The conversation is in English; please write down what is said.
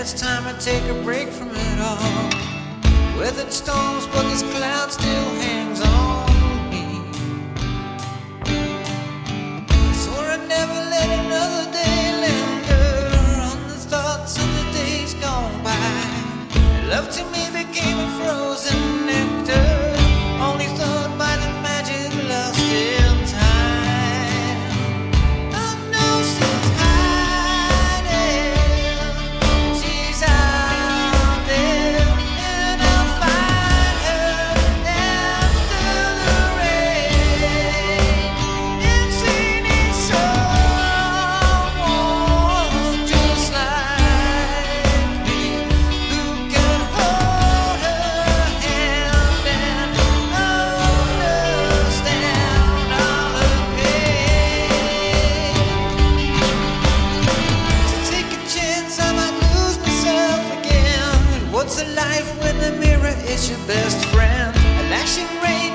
it's time I take a break from it all. Weathered storms, but this cloud still hangs on me. Swore I'd never let another day linger on the thoughts of the days gone by. Love to me when the mirror is your best friend. A lashing rain